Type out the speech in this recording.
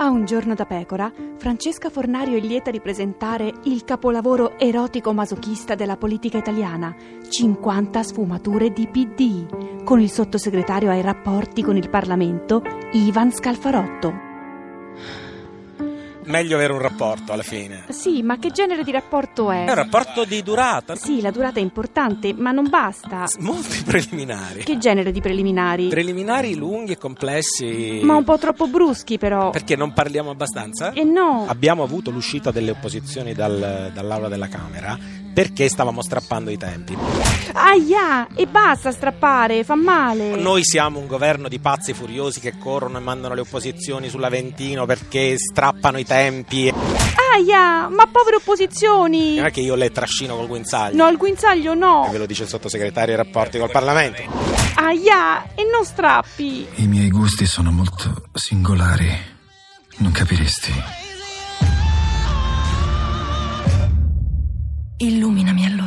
A un giorno da pecora, Francesca Fornario è lieta di presentare il capolavoro erotico masochista della politica italiana, 50 sfumature di PD, con il sottosegretario ai rapporti con il Parlamento, Ivan Scalfarotto. Meglio avere un rapporto alla fine. Sì, ma che genere di rapporto è? È un rapporto di durata. Sì, la durata è importante, ma non basta. Molti preliminari. Che genere di preliminari? Preliminari lunghi e complessi. Ma un po' troppo bruschi, però. Perché non parliamo abbastanza? E no. Abbiamo avuto l'uscita delle opposizioni dal- dall'aula della Camera perché stavamo strappando i tempi. Aia! E basta strappare, fa male. Noi siamo un governo di pazzi furiosi che corrono e mandano le opposizioni sull'Aventino perché strappano i tempi. Aia! Ma povere opposizioni! Non è che io le trascino col guinzaglio. No, il guinzaglio no. Ve lo dice il sottosegretario ai rapporti col Parlamento. Aia! E non strappi. I miei gusti sono molto singolari. Non capiresti. Illuminami allora.